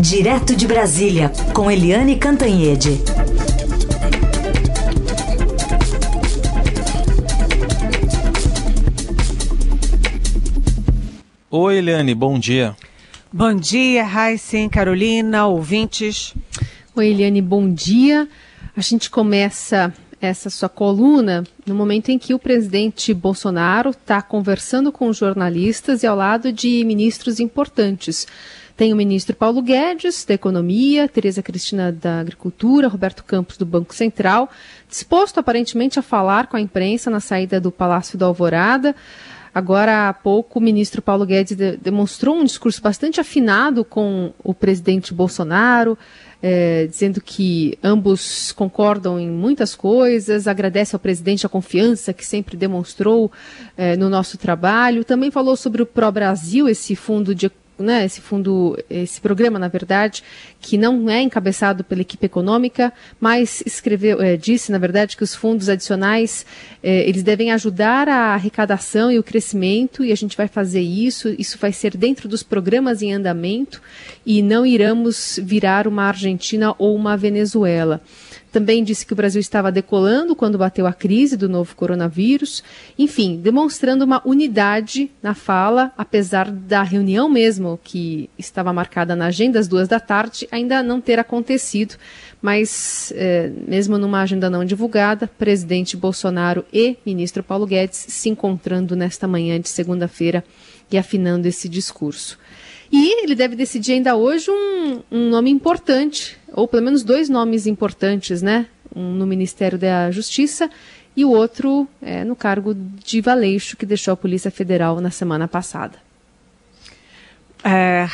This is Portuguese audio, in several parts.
Direto de Brasília, com Eliane Cantanhede. Oi, Eliane, bom dia. Bom dia, Raíssen, Carolina, ouvintes. Oi, Eliane, bom dia. A gente começa essa sua coluna no momento em que o presidente Bolsonaro está conversando com jornalistas e ao lado de ministros importantes. Tem o ministro Paulo Guedes, da Economia, Tereza Cristina, da Agricultura, Roberto Campos, do Banco Central, disposto aparentemente a falar com a imprensa na saída do Palácio da Alvorada. Agora há pouco, o ministro Paulo Guedes de demonstrou um discurso bastante afinado com o presidente Bolsonaro, é, dizendo que ambos concordam em muitas coisas, agradece ao presidente a confiança que sempre demonstrou é, no nosso trabalho. Também falou sobre o Pro Brasil, esse fundo de né, esse fundo, esse programa, na verdade, que não é encabeçado pela equipe econômica, mas escreveu, é, disse, na verdade, que os fundos adicionais é, eles devem ajudar a arrecadação e o crescimento, e a gente vai fazer isso. Isso vai ser dentro dos programas em andamento e não iremos virar uma Argentina ou uma Venezuela. Também disse que o Brasil estava decolando quando bateu a crise do novo coronavírus. Enfim, demonstrando uma unidade na fala, apesar da reunião mesmo, que estava marcada na agenda às duas da tarde, ainda não ter acontecido. Mas, é, mesmo numa agenda não divulgada, presidente Bolsonaro e ministro Paulo Guedes se encontrando nesta manhã de segunda-feira e afinando esse discurso. E ele deve decidir ainda hoje um, um nome importante, ou pelo menos dois nomes importantes, né? Um no Ministério da Justiça e o outro é, no cargo de Valeixo, que deixou a Polícia Federal na semana passada. É,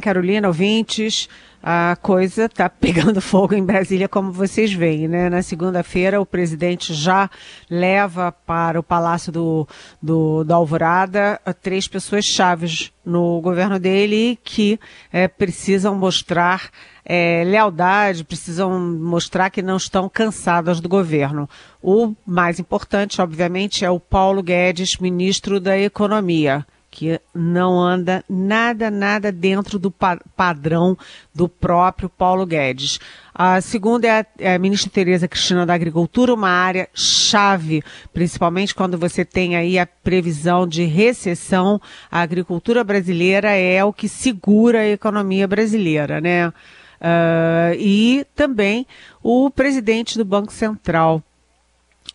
Carolina, ouvintes, a coisa está pegando fogo em Brasília, como vocês veem, né? Na segunda-feira, o presidente já leva para o Palácio do, do, da Alvorada três pessoas chaves no governo dele que é, precisam mostrar é, lealdade, precisam mostrar que não estão cansadas do governo. O mais importante, obviamente, é o Paulo Guedes, ministro da Economia que não anda nada, nada dentro do pa padrão do próprio Paulo Guedes. A segunda é a, é a, ministra Tereza Cristina da Agricultura, uma área chave, principalmente quando você tem aí a previsão de recessão. A agricultura brasileira é o que segura a economia brasileira, né? Uh, e também o presidente do Banco Central,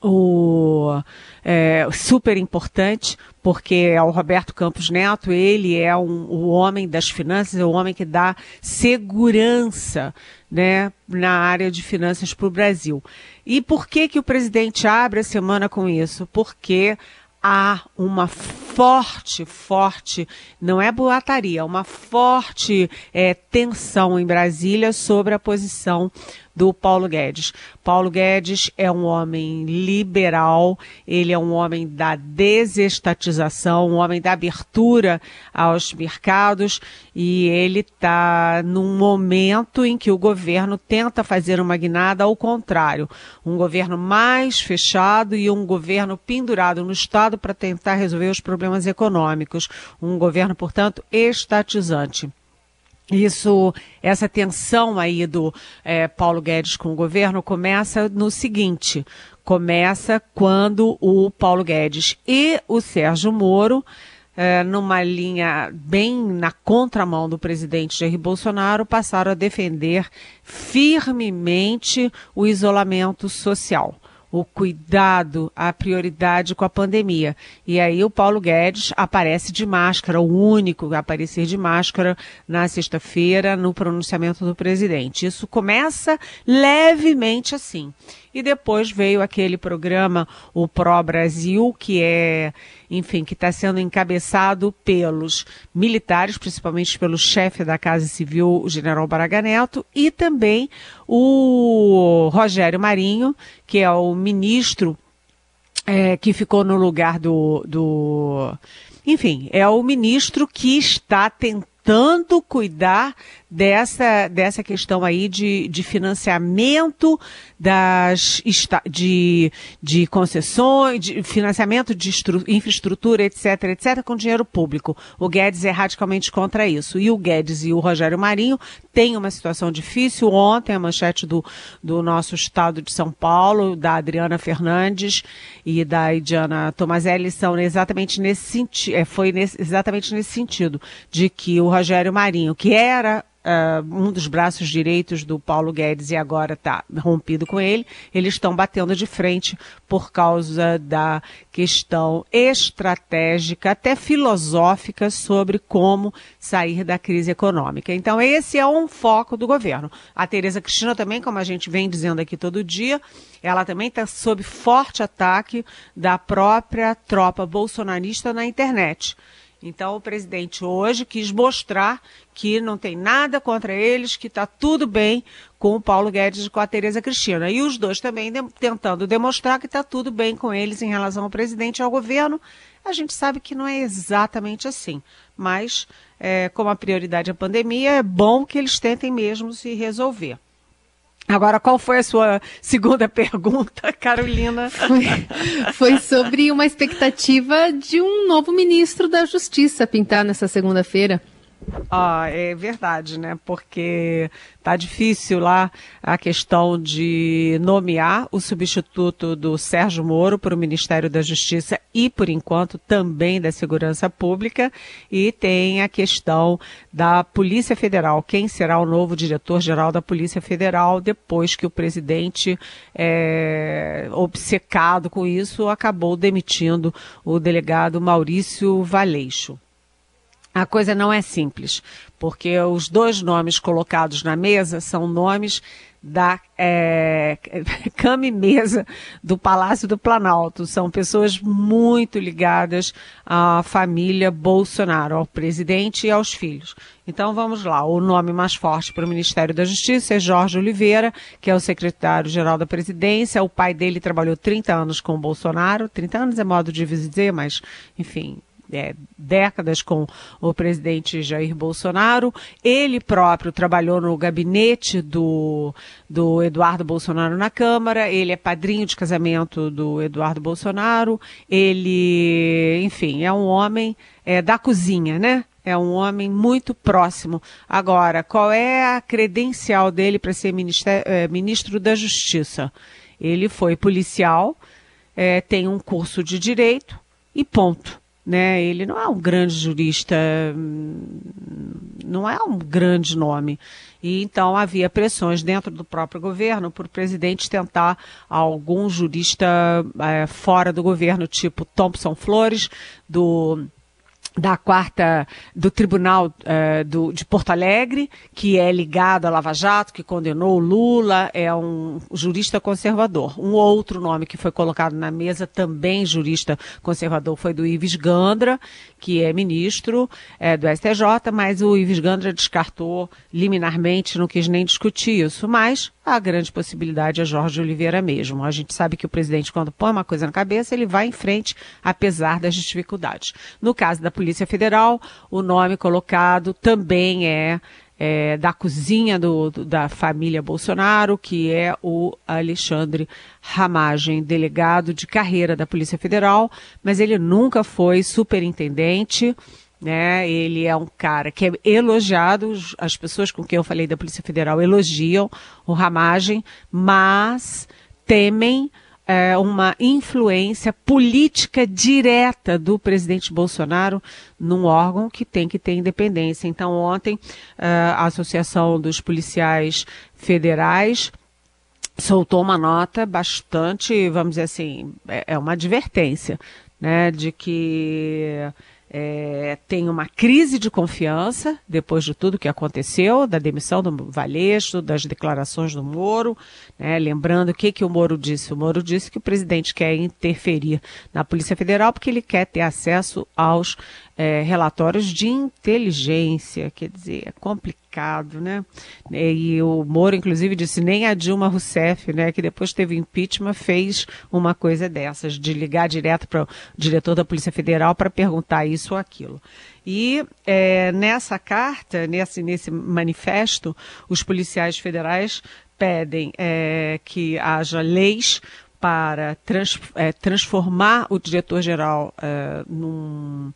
o é, super importante, porque é o Roberto Campos Neto, ele é um, o homem das finanças, é o homem que dá segurança né, na área de finanças para o Brasil. E por que, que o presidente abre a semana com isso? Porque há uma forte, forte, não é boataria, uma forte é, tensão em Brasília sobre a posição do Paulo Guedes. Paulo Guedes é um homem liberal, ele é um homem da desestatização, um homem da abertura aos mercados e ele está num momento em que o governo tenta fazer uma guinada ao contrário, um governo mais fechado e um governo pendurado no Estado para tentar resolver os problemas econômicos, um governo, portanto, estatizante. Isso, essa tensão aí do é, Paulo Guedes com o governo começa no seguinte: começa quando o Paulo Guedes e o Sérgio Moro, é, numa linha bem na contramão do presidente Jair Bolsonaro, passaram a defender firmemente o isolamento social o cuidado, a prioridade com a pandemia. E aí o Paulo Guedes aparece de máscara, o único a aparecer de máscara na sexta-feira no pronunciamento do presidente. Isso começa levemente assim. E depois veio aquele programa, o Pro Brasil, que é, enfim, que está sendo encabeçado pelos militares, principalmente pelo chefe da Casa Civil, o general Braga Neto, e também o Rogério Marinho, que é o ministro é, que ficou no lugar do, do. Enfim, é o ministro que está tentando cuidar dessa, dessa questão aí de, de financiamento das de, de concessões, de financiamento de infraestrutura, etc, etc, com dinheiro público. O Guedes é radicalmente contra isso. E o Guedes e o Rogério Marinho têm uma situação difícil. Ontem, a manchete do, do nosso estado de São Paulo, da Adriana Fernandes e da Idiana Tomazelli, são exatamente nesse sentido, é, foi nesse, exatamente nesse sentido, de que o Rogério Marinho, que era uh, um dos braços direitos do Paulo Guedes e agora está rompido com ele, eles estão batendo de frente por causa da questão estratégica, até filosófica, sobre como sair da crise econômica. Então, esse é um foco do governo. A Tereza Cristina também, como a gente vem dizendo aqui todo dia, ela também está sob forte ataque da própria tropa bolsonarista na internet. Então, o presidente hoje quis mostrar que não tem nada contra eles, que está tudo bem com o Paulo Guedes e com a Tereza Cristina. E os dois também de tentando demonstrar que está tudo bem com eles em relação ao presidente e ao governo. A gente sabe que não é exatamente assim. Mas, é, como a prioridade é a pandemia, é bom que eles tentem mesmo se resolver. Agora, qual foi a sua segunda pergunta, Carolina? Foi, foi, sobre uma expectativa de um novo ministro da Justiça pintar nessa segunda-feira. Ah, é verdade, né? Porque tá difícil lá a questão de nomear o substituto do Sérgio Moro para o Ministério da Justiça e, por enquanto, também da Segurança Pública. E tem a questão da Polícia Federal. Quem será o novo diretor-geral da Polícia Federal depois que o presidente, é, obcecado com isso, acabou demitindo o delegado Maurício Valeixo a coisa não é simples, porque os dois nomes colocados na mesa são nomes da é, cama e mesa do Palácio do Planalto. São pessoas muito ligadas à família Bolsonaro, ao presidente e aos filhos. Então vamos lá. O nome mais forte para o Ministério da Justiça é Jorge Oliveira, que é o secretário-geral da presidência. O pai dele trabalhou 30 anos com o Bolsonaro. 30 anos é modo de dizer, mas, enfim, é, décadas com o presidente Jair Bolsonaro. Ele próprio trabalhou no gabinete do, do Eduardo Bolsonaro na Câmara. Ele é padrinho de casamento do Eduardo Bolsonaro. Ele, enfim, é um homem é, da cozinha, né? É um homem muito próximo. Agora, qual é a credencial dele para ser é, ministro da Justiça? Ele foi policial, é, tem um curso de direito e ponto né? Ele não é um grande jurista, não é um grande nome. E então havia pressões dentro do próprio governo por o presidente tentar algum jurista é, fora do governo, tipo Thompson Flores, do da quarta do Tribunal uh, do, de Porto Alegre, que é ligado à Lava Jato, que condenou o Lula, é um jurista conservador. Um outro nome que foi colocado na mesa, também jurista conservador, foi do Ives Gandra, que é ministro é, do STJ, mas o Ives Gandra descartou liminarmente, não quis nem discutir isso. Mas a grande possibilidade é Jorge Oliveira mesmo. A gente sabe que o presidente, quando põe uma coisa na cabeça, ele vai em frente, apesar das dificuldades. No caso da Polícia Federal, o nome colocado também é, é da cozinha do, do, da família Bolsonaro, que é o Alexandre Ramagem, delegado de carreira da Polícia Federal, mas ele nunca foi superintendente né? Ele é um cara que é elogiado, as pessoas com quem eu falei da Polícia Federal elogiam o Ramagem, mas temem é, uma influência política direta do presidente Bolsonaro num órgão que tem que ter independência. Então, ontem, é, a Associação dos Policiais Federais soltou uma nota bastante, vamos dizer assim, é, é uma advertência, né, de que é, tem uma crise de confiança depois de tudo que aconteceu, da demissão do Valeixo, das declarações do Moro. Né? Lembrando o que, que o Moro disse. O Moro disse que o presidente quer interferir na Polícia Federal porque ele quer ter acesso aos é, relatórios de inteligência. Quer dizer, é complicado, né? E o Moro, inclusive, disse nem a Dilma Rousseff, né, que depois teve impeachment, fez uma coisa dessas, de ligar direto para o diretor da Polícia Federal para perguntar isso isso ou aquilo. E é, nessa carta, nesse, nesse manifesto, os policiais federais pedem é, que haja leis para trans, é, transformar o diretor-geral é, num.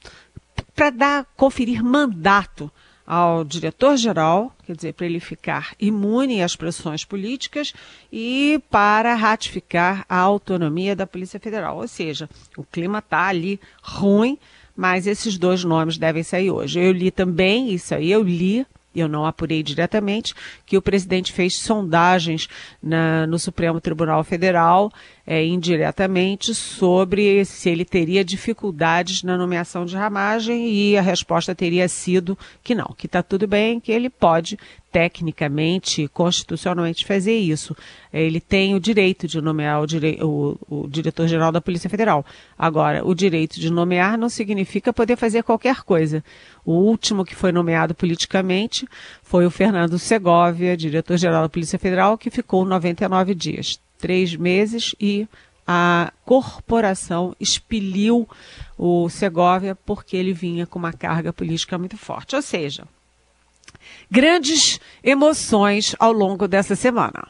para dar, conferir mandato ao diretor-geral, quer dizer, para ele ficar imune às pressões políticas e para ratificar a autonomia da Polícia Federal. Ou seja, o clima está ali ruim, mas esses dois nomes devem sair hoje. Eu li também, isso aí eu li, eu não apurei diretamente, que o presidente fez sondagens na, no Supremo Tribunal Federal é, indiretamente sobre se ele teria dificuldades na nomeação de ramagem e a resposta teria sido que não, que está tudo bem, que ele pode tecnicamente, constitucionalmente fazer isso. Ele tem o direito de nomear o, direi o, o diretor-geral da Polícia Federal. Agora, o direito de nomear não significa poder fazer qualquer coisa. O último que foi nomeado politicamente foi o Fernando Segovia, diretor-geral da Polícia Federal, que ficou 99 dias três meses e a corporação expeliu o Segovia porque ele vinha com uma carga política muito forte. Ou seja, grandes emoções ao longo dessa semana.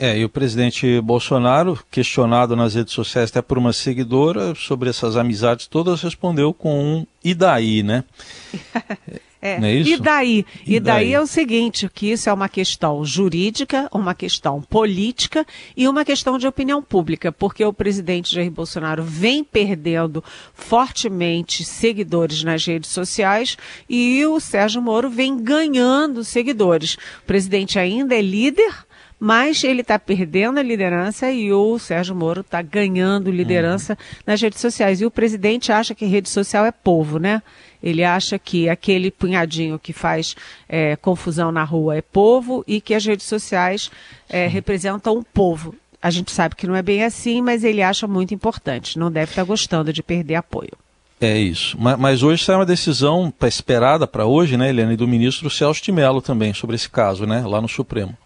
É, e o presidente Bolsonaro, questionado nas redes sociais até por uma seguidora sobre essas amizades todas, respondeu com um e daí, né? É. é e daí? E, e daí? daí é o seguinte, que isso é uma questão jurídica, uma questão política e uma questão de opinião pública, porque o presidente Jair Bolsonaro vem perdendo fortemente seguidores nas redes sociais e o Sérgio Moro vem ganhando seguidores. O presidente ainda é líder, mas ele está perdendo a liderança e o Sérgio Moro está ganhando liderança uhum. nas redes sociais. E o presidente acha que rede social é povo, né? Ele acha que aquele punhadinho que faz é, confusão na rua é povo e que as redes sociais é, representam o povo. A gente sabe que não é bem assim, mas ele acha muito importante. Não deve estar gostando de perder apoio. É isso. Mas, mas hoje sai uma decisão esperada para hoje, né, Helena, e do ministro Celso de Mello também sobre esse caso, né, lá no Supremo.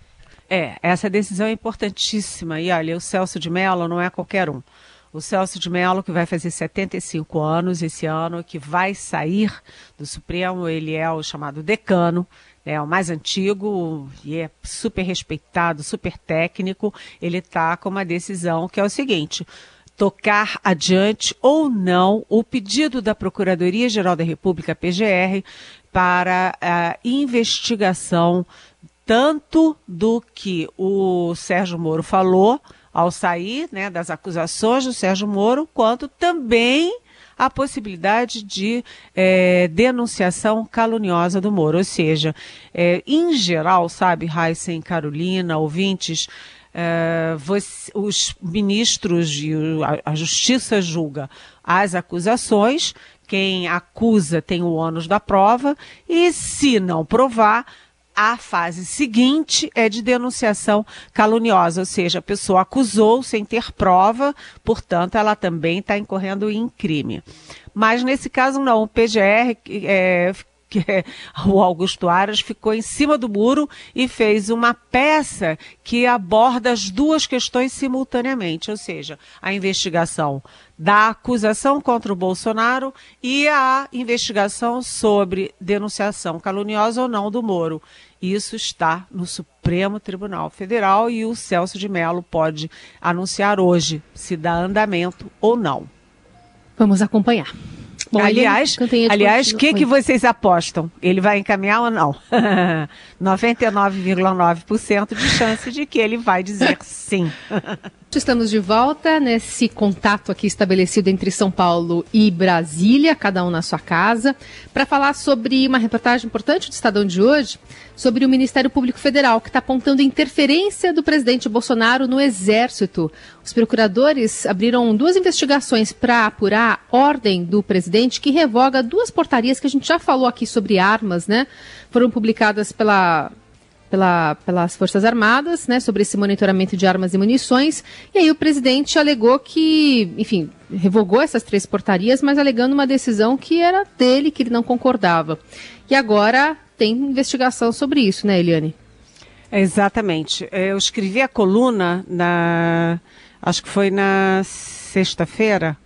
É, essa decisão é importantíssima. E olha, o Celso de Mello não é qualquer um. O Celso de Mello, que vai fazer 75 anos esse ano, que vai sair do Supremo, ele é o chamado decano, é o mais antigo e é super respeitado, super técnico. Ele está com uma decisão que é o seguinte: tocar adiante ou não o pedido da Procuradoria-Geral da República, PGR, para a investigação tanto do que o Sérgio Moro falou ao sair né, das acusações do Sérgio Moro, quanto também a possibilidade de é, denunciação caluniosa do Moro. Ou seja, é, em geral, sabe, Heisen, Carolina, ouvintes, é, você, os ministros e a, a justiça julga as acusações, quem acusa tem o ônus da prova, e se não provar, a fase seguinte é de denunciação caluniosa, ou seja, a pessoa acusou sem ter prova, portanto, ela também está incorrendo em crime. Mas nesse caso, não. O PGR é, que é, o Augusto Aras ficou em cima do muro e fez uma peça que aborda as duas questões simultaneamente, ou seja, a investigação da acusação contra o Bolsonaro e a investigação sobre denunciação caluniosa ou não do Moro. Isso está no Supremo Tribunal Federal e o Celso de Mello pode anunciar hoje se dá andamento ou não. Vamos acompanhar. Aliás, aliás, o que, que vocês apostam? Ele vai encaminhar ou não? 99,9% de chance de que ele vai dizer sim. Estamos de volta nesse contato aqui estabelecido entre São Paulo e Brasília, cada um na sua casa, para falar sobre uma reportagem importante do Estadão de hoje, sobre o Ministério Público Federal, que está apontando interferência do presidente Bolsonaro no Exército. Os procuradores abriram duas investigações para apurar a ordem do presidente que revoga duas portarias que a gente já falou aqui sobre armas, né? Foram publicadas pela pela, pelas Forças Armadas, né, sobre esse monitoramento de armas e munições. E aí o presidente alegou que, enfim, revogou essas três portarias, mas alegando uma decisão que era dele, que ele não concordava. E agora tem investigação sobre isso, né, Eliane? exatamente. Eu escrevi a coluna na. Acho que foi na sexta-feira.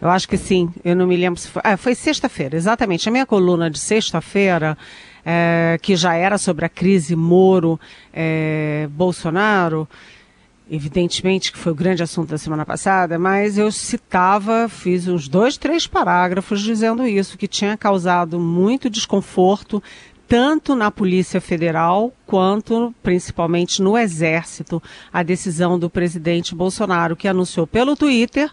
Eu acho que sim, eu não me lembro se foi. Ah, foi sexta-feira, exatamente. A minha coluna de sexta-feira, é, que já era sobre a crise Moro-Bolsonaro, é, evidentemente que foi o grande assunto da semana passada, mas eu citava, fiz uns dois, três parágrafos dizendo isso, que tinha causado muito desconforto, tanto na Polícia Federal quanto principalmente no Exército, a decisão do presidente Bolsonaro, que anunciou pelo Twitter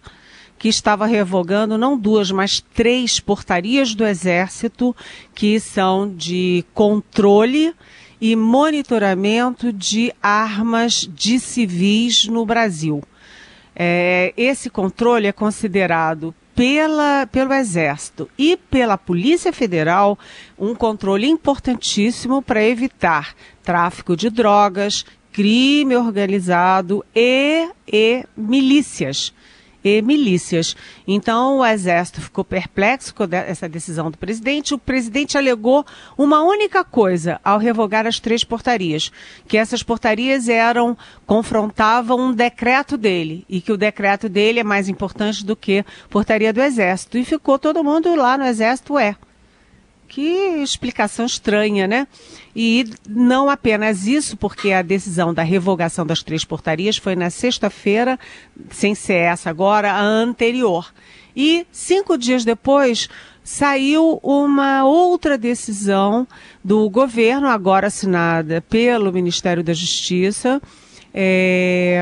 que estava revogando não duas, mas três portarias do Exército que são de controle e monitoramento de armas de civis no Brasil. É, esse controle é considerado pela, pelo Exército e pela Polícia Federal um controle importantíssimo para evitar tráfico de drogas, crime organizado e, e milícias e milícias. Então, o Exército ficou perplexo com essa decisão do presidente. O presidente alegou uma única coisa ao revogar as três portarias, que essas portarias eram confrontavam um decreto dele e que o decreto dele é mais importante do que portaria do Exército. E ficou todo mundo lá no Exército, é. Que explicação estranha, né? E não apenas isso, porque a decisão da revogação das três portarias foi na sexta-feira, sem ser essa agora, a anterior. E cinco dias depois saiu uma outra decisão do governo, agora assinada pelo Ministério da Justiça, é,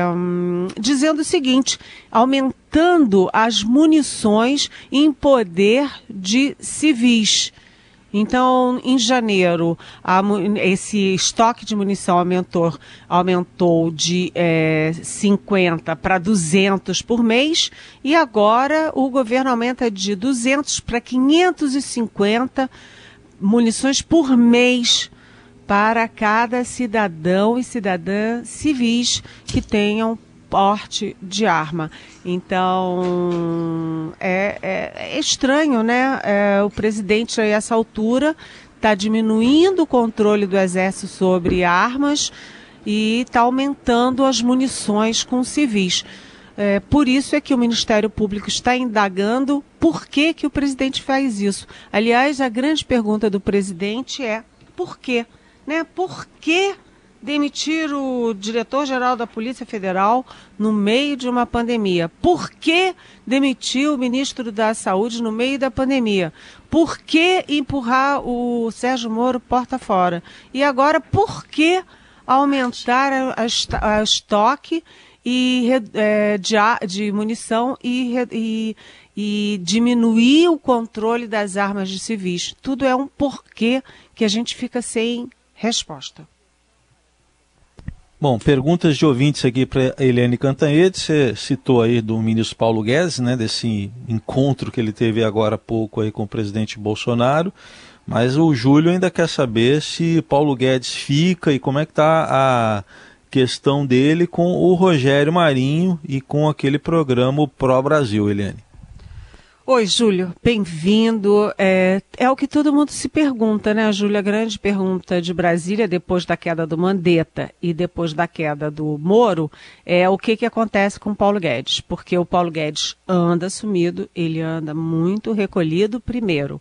dizendo o seguinte: aumentando as munições em poder de civis. Então, em janeiro, a, esse estoque de munição aumentou, aumentou de é, 50 para 200 por mês e agora o governo aumenta de 200 para 550 munições por mês para cada cidadão e cidadã civis que tenham porte de arma. Então, é, é, é estranho, né? É, o presidente, a essa altura, está diminuindo o controle do Exército sobre armas e está aumentando as munições com civis. É, por isso é que o Ministério Público está indagando por que, que o presidente faz isso. Aliás, a grande pergunta do presidente é por quê? Né? Por que demitir o diretor-geral da Polícia Federal no meio de uma pandemia? Por que demitir o ministro da Saúde no meio da pandemia? Por que empurrar o Sérgio Moro porta fora? E agora, por que aumentar a estoque e, é, de, de, munição e, e, e diminuir o controle das armas de civis? Tudo é um porquê que a gente fica sem resposta. Bom, perguntas de ouvintes aqui para Eliane Cantanhede. Você citou aí do ministro Paulo Guedes, né, desse encontro que ele teve agora há pouco aí com o presidente Bolsonaro. Mas o Júlio ainda quer saber se Paulo Guedes fica e como é que está a questão dele com o Rogério Marinho e com aquele programa Pro Brasil, Eliane. Oi, Júlio, bem-vindo. É, é, o que todo mundo se pergunta, né, Júlia? A grande pergunta de Brasília, depois da queda do Mandetta e depois da queda do Moro, é o que, que acontece com o Paulo Guedes. Porque o Paulo Guedes anda sumido, ele anda muito recolhido, primeiro.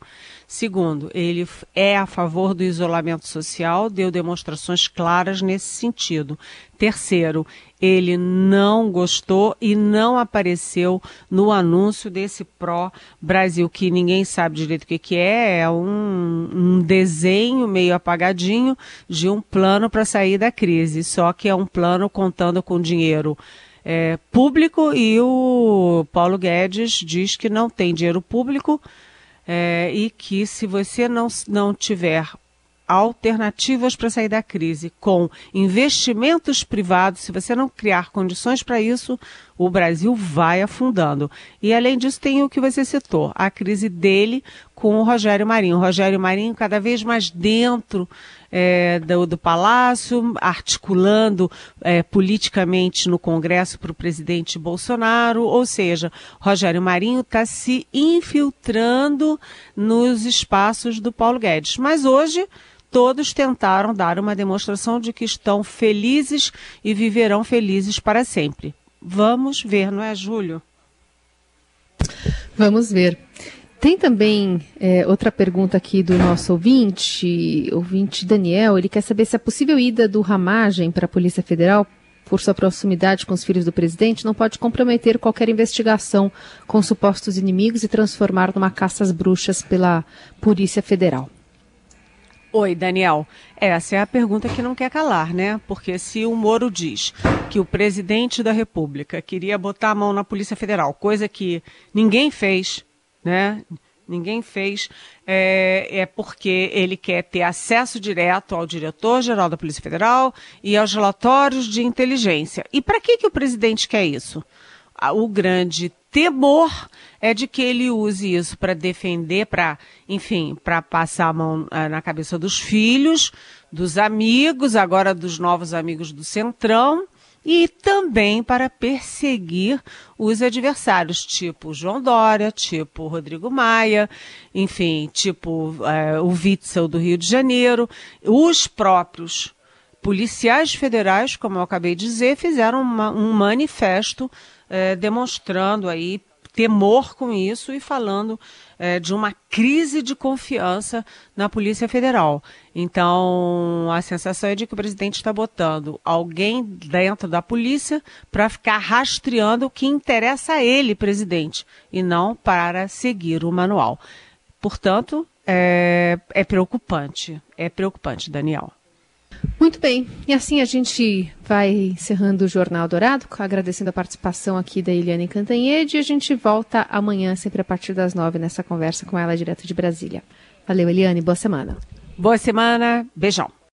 Segundo, ele é a favor do isolamento social, deu demonstrações claras nesse sentido. Terceiro, ele não gostou e não apareceu no anúncio desse pró-Brasil, que ninguém sabe direito o que, que é, é um, um desenho meio apagadinho de um plano para sair da crise, só que é um plano contando com dinheiro é, público e o Paulo Guedes diz que não tem dinheiro público é, e que se você não, não tiver alternativas para sair da crise com investimentos privados, se você não criar condições para isso, o Brasil vai afundando. E além disso, tem o que você citou, a crise dele com o Rogério Marinho. O Rogério Marinho cada vez mais dentro é, do, do, Palácio, articulando é, politicamente no Congresso para o presidente Bolsonaro, ou seja, Rogério Marinho está se infiltrando nos espaços do Paulo Guedes. Mas hoje todos tentaram dar uma demonstração de que estão felizes e viverão felizes para sempre. Vamos ver, não é, Júlio? Vamos ver. Tem também é, outra pergunta aqui do nosso ouvinte, ouvinte Daniel. Ele quer saber se a possível ida do Ramagem para a Polícia Federal, por sua proximidade com os filhos do presidente, não pode comprometer qualquer investigação com supostos inimigos e transformar numa caça às bruxas pela Polícia Federal. Oi, Daniel. Essa é a pergunta que não quer calar, né? Porque se o Moro diz que o presidente da República queria botar a mão na Polícia Federal, coisa que ninguém fez, né? Ninguém fez, é, é, porque ele quer ter acesso direto ao diretor-geral da Polícia Federal e aos relatórios de inteligência. E para que, que o presidente quer isso? O grande temor é de que ele use isso para defender, para, enfim, para passar a mão é, na cabeça dos filhos, dos amigos, agora dos novos amigos do Centrão, e também para perseguir os adversários, tipo João Dória, tipo Rodrigo Maia, enfim, tipo é, o Witzel do Rio de Janeiro, os próprios policiais federais, como eu acabei de dizer, fizeram uma, um manifesto é, demonstrando aí temor com isso e falando é, de uma crise de confiança na Polícia Federal. Então, a sensação é de que o presidente está botando alguém dentro da polícia para ficar rastreando o que interessa a ele, presidente, e não para seguir o manual. Portanto, é, é preocupante. É preocupante, Daniel. Muito bem, e assim a gente vai encerrando o Jornal Dourado, agradecendo a participação aqui da Eliane Cantanhede, e a gente volta amanhã, sempre a partir das nove, nessa conversa com ela direto de Brasília. Valeu, Eliane, boa semana. Boa semana, beijão.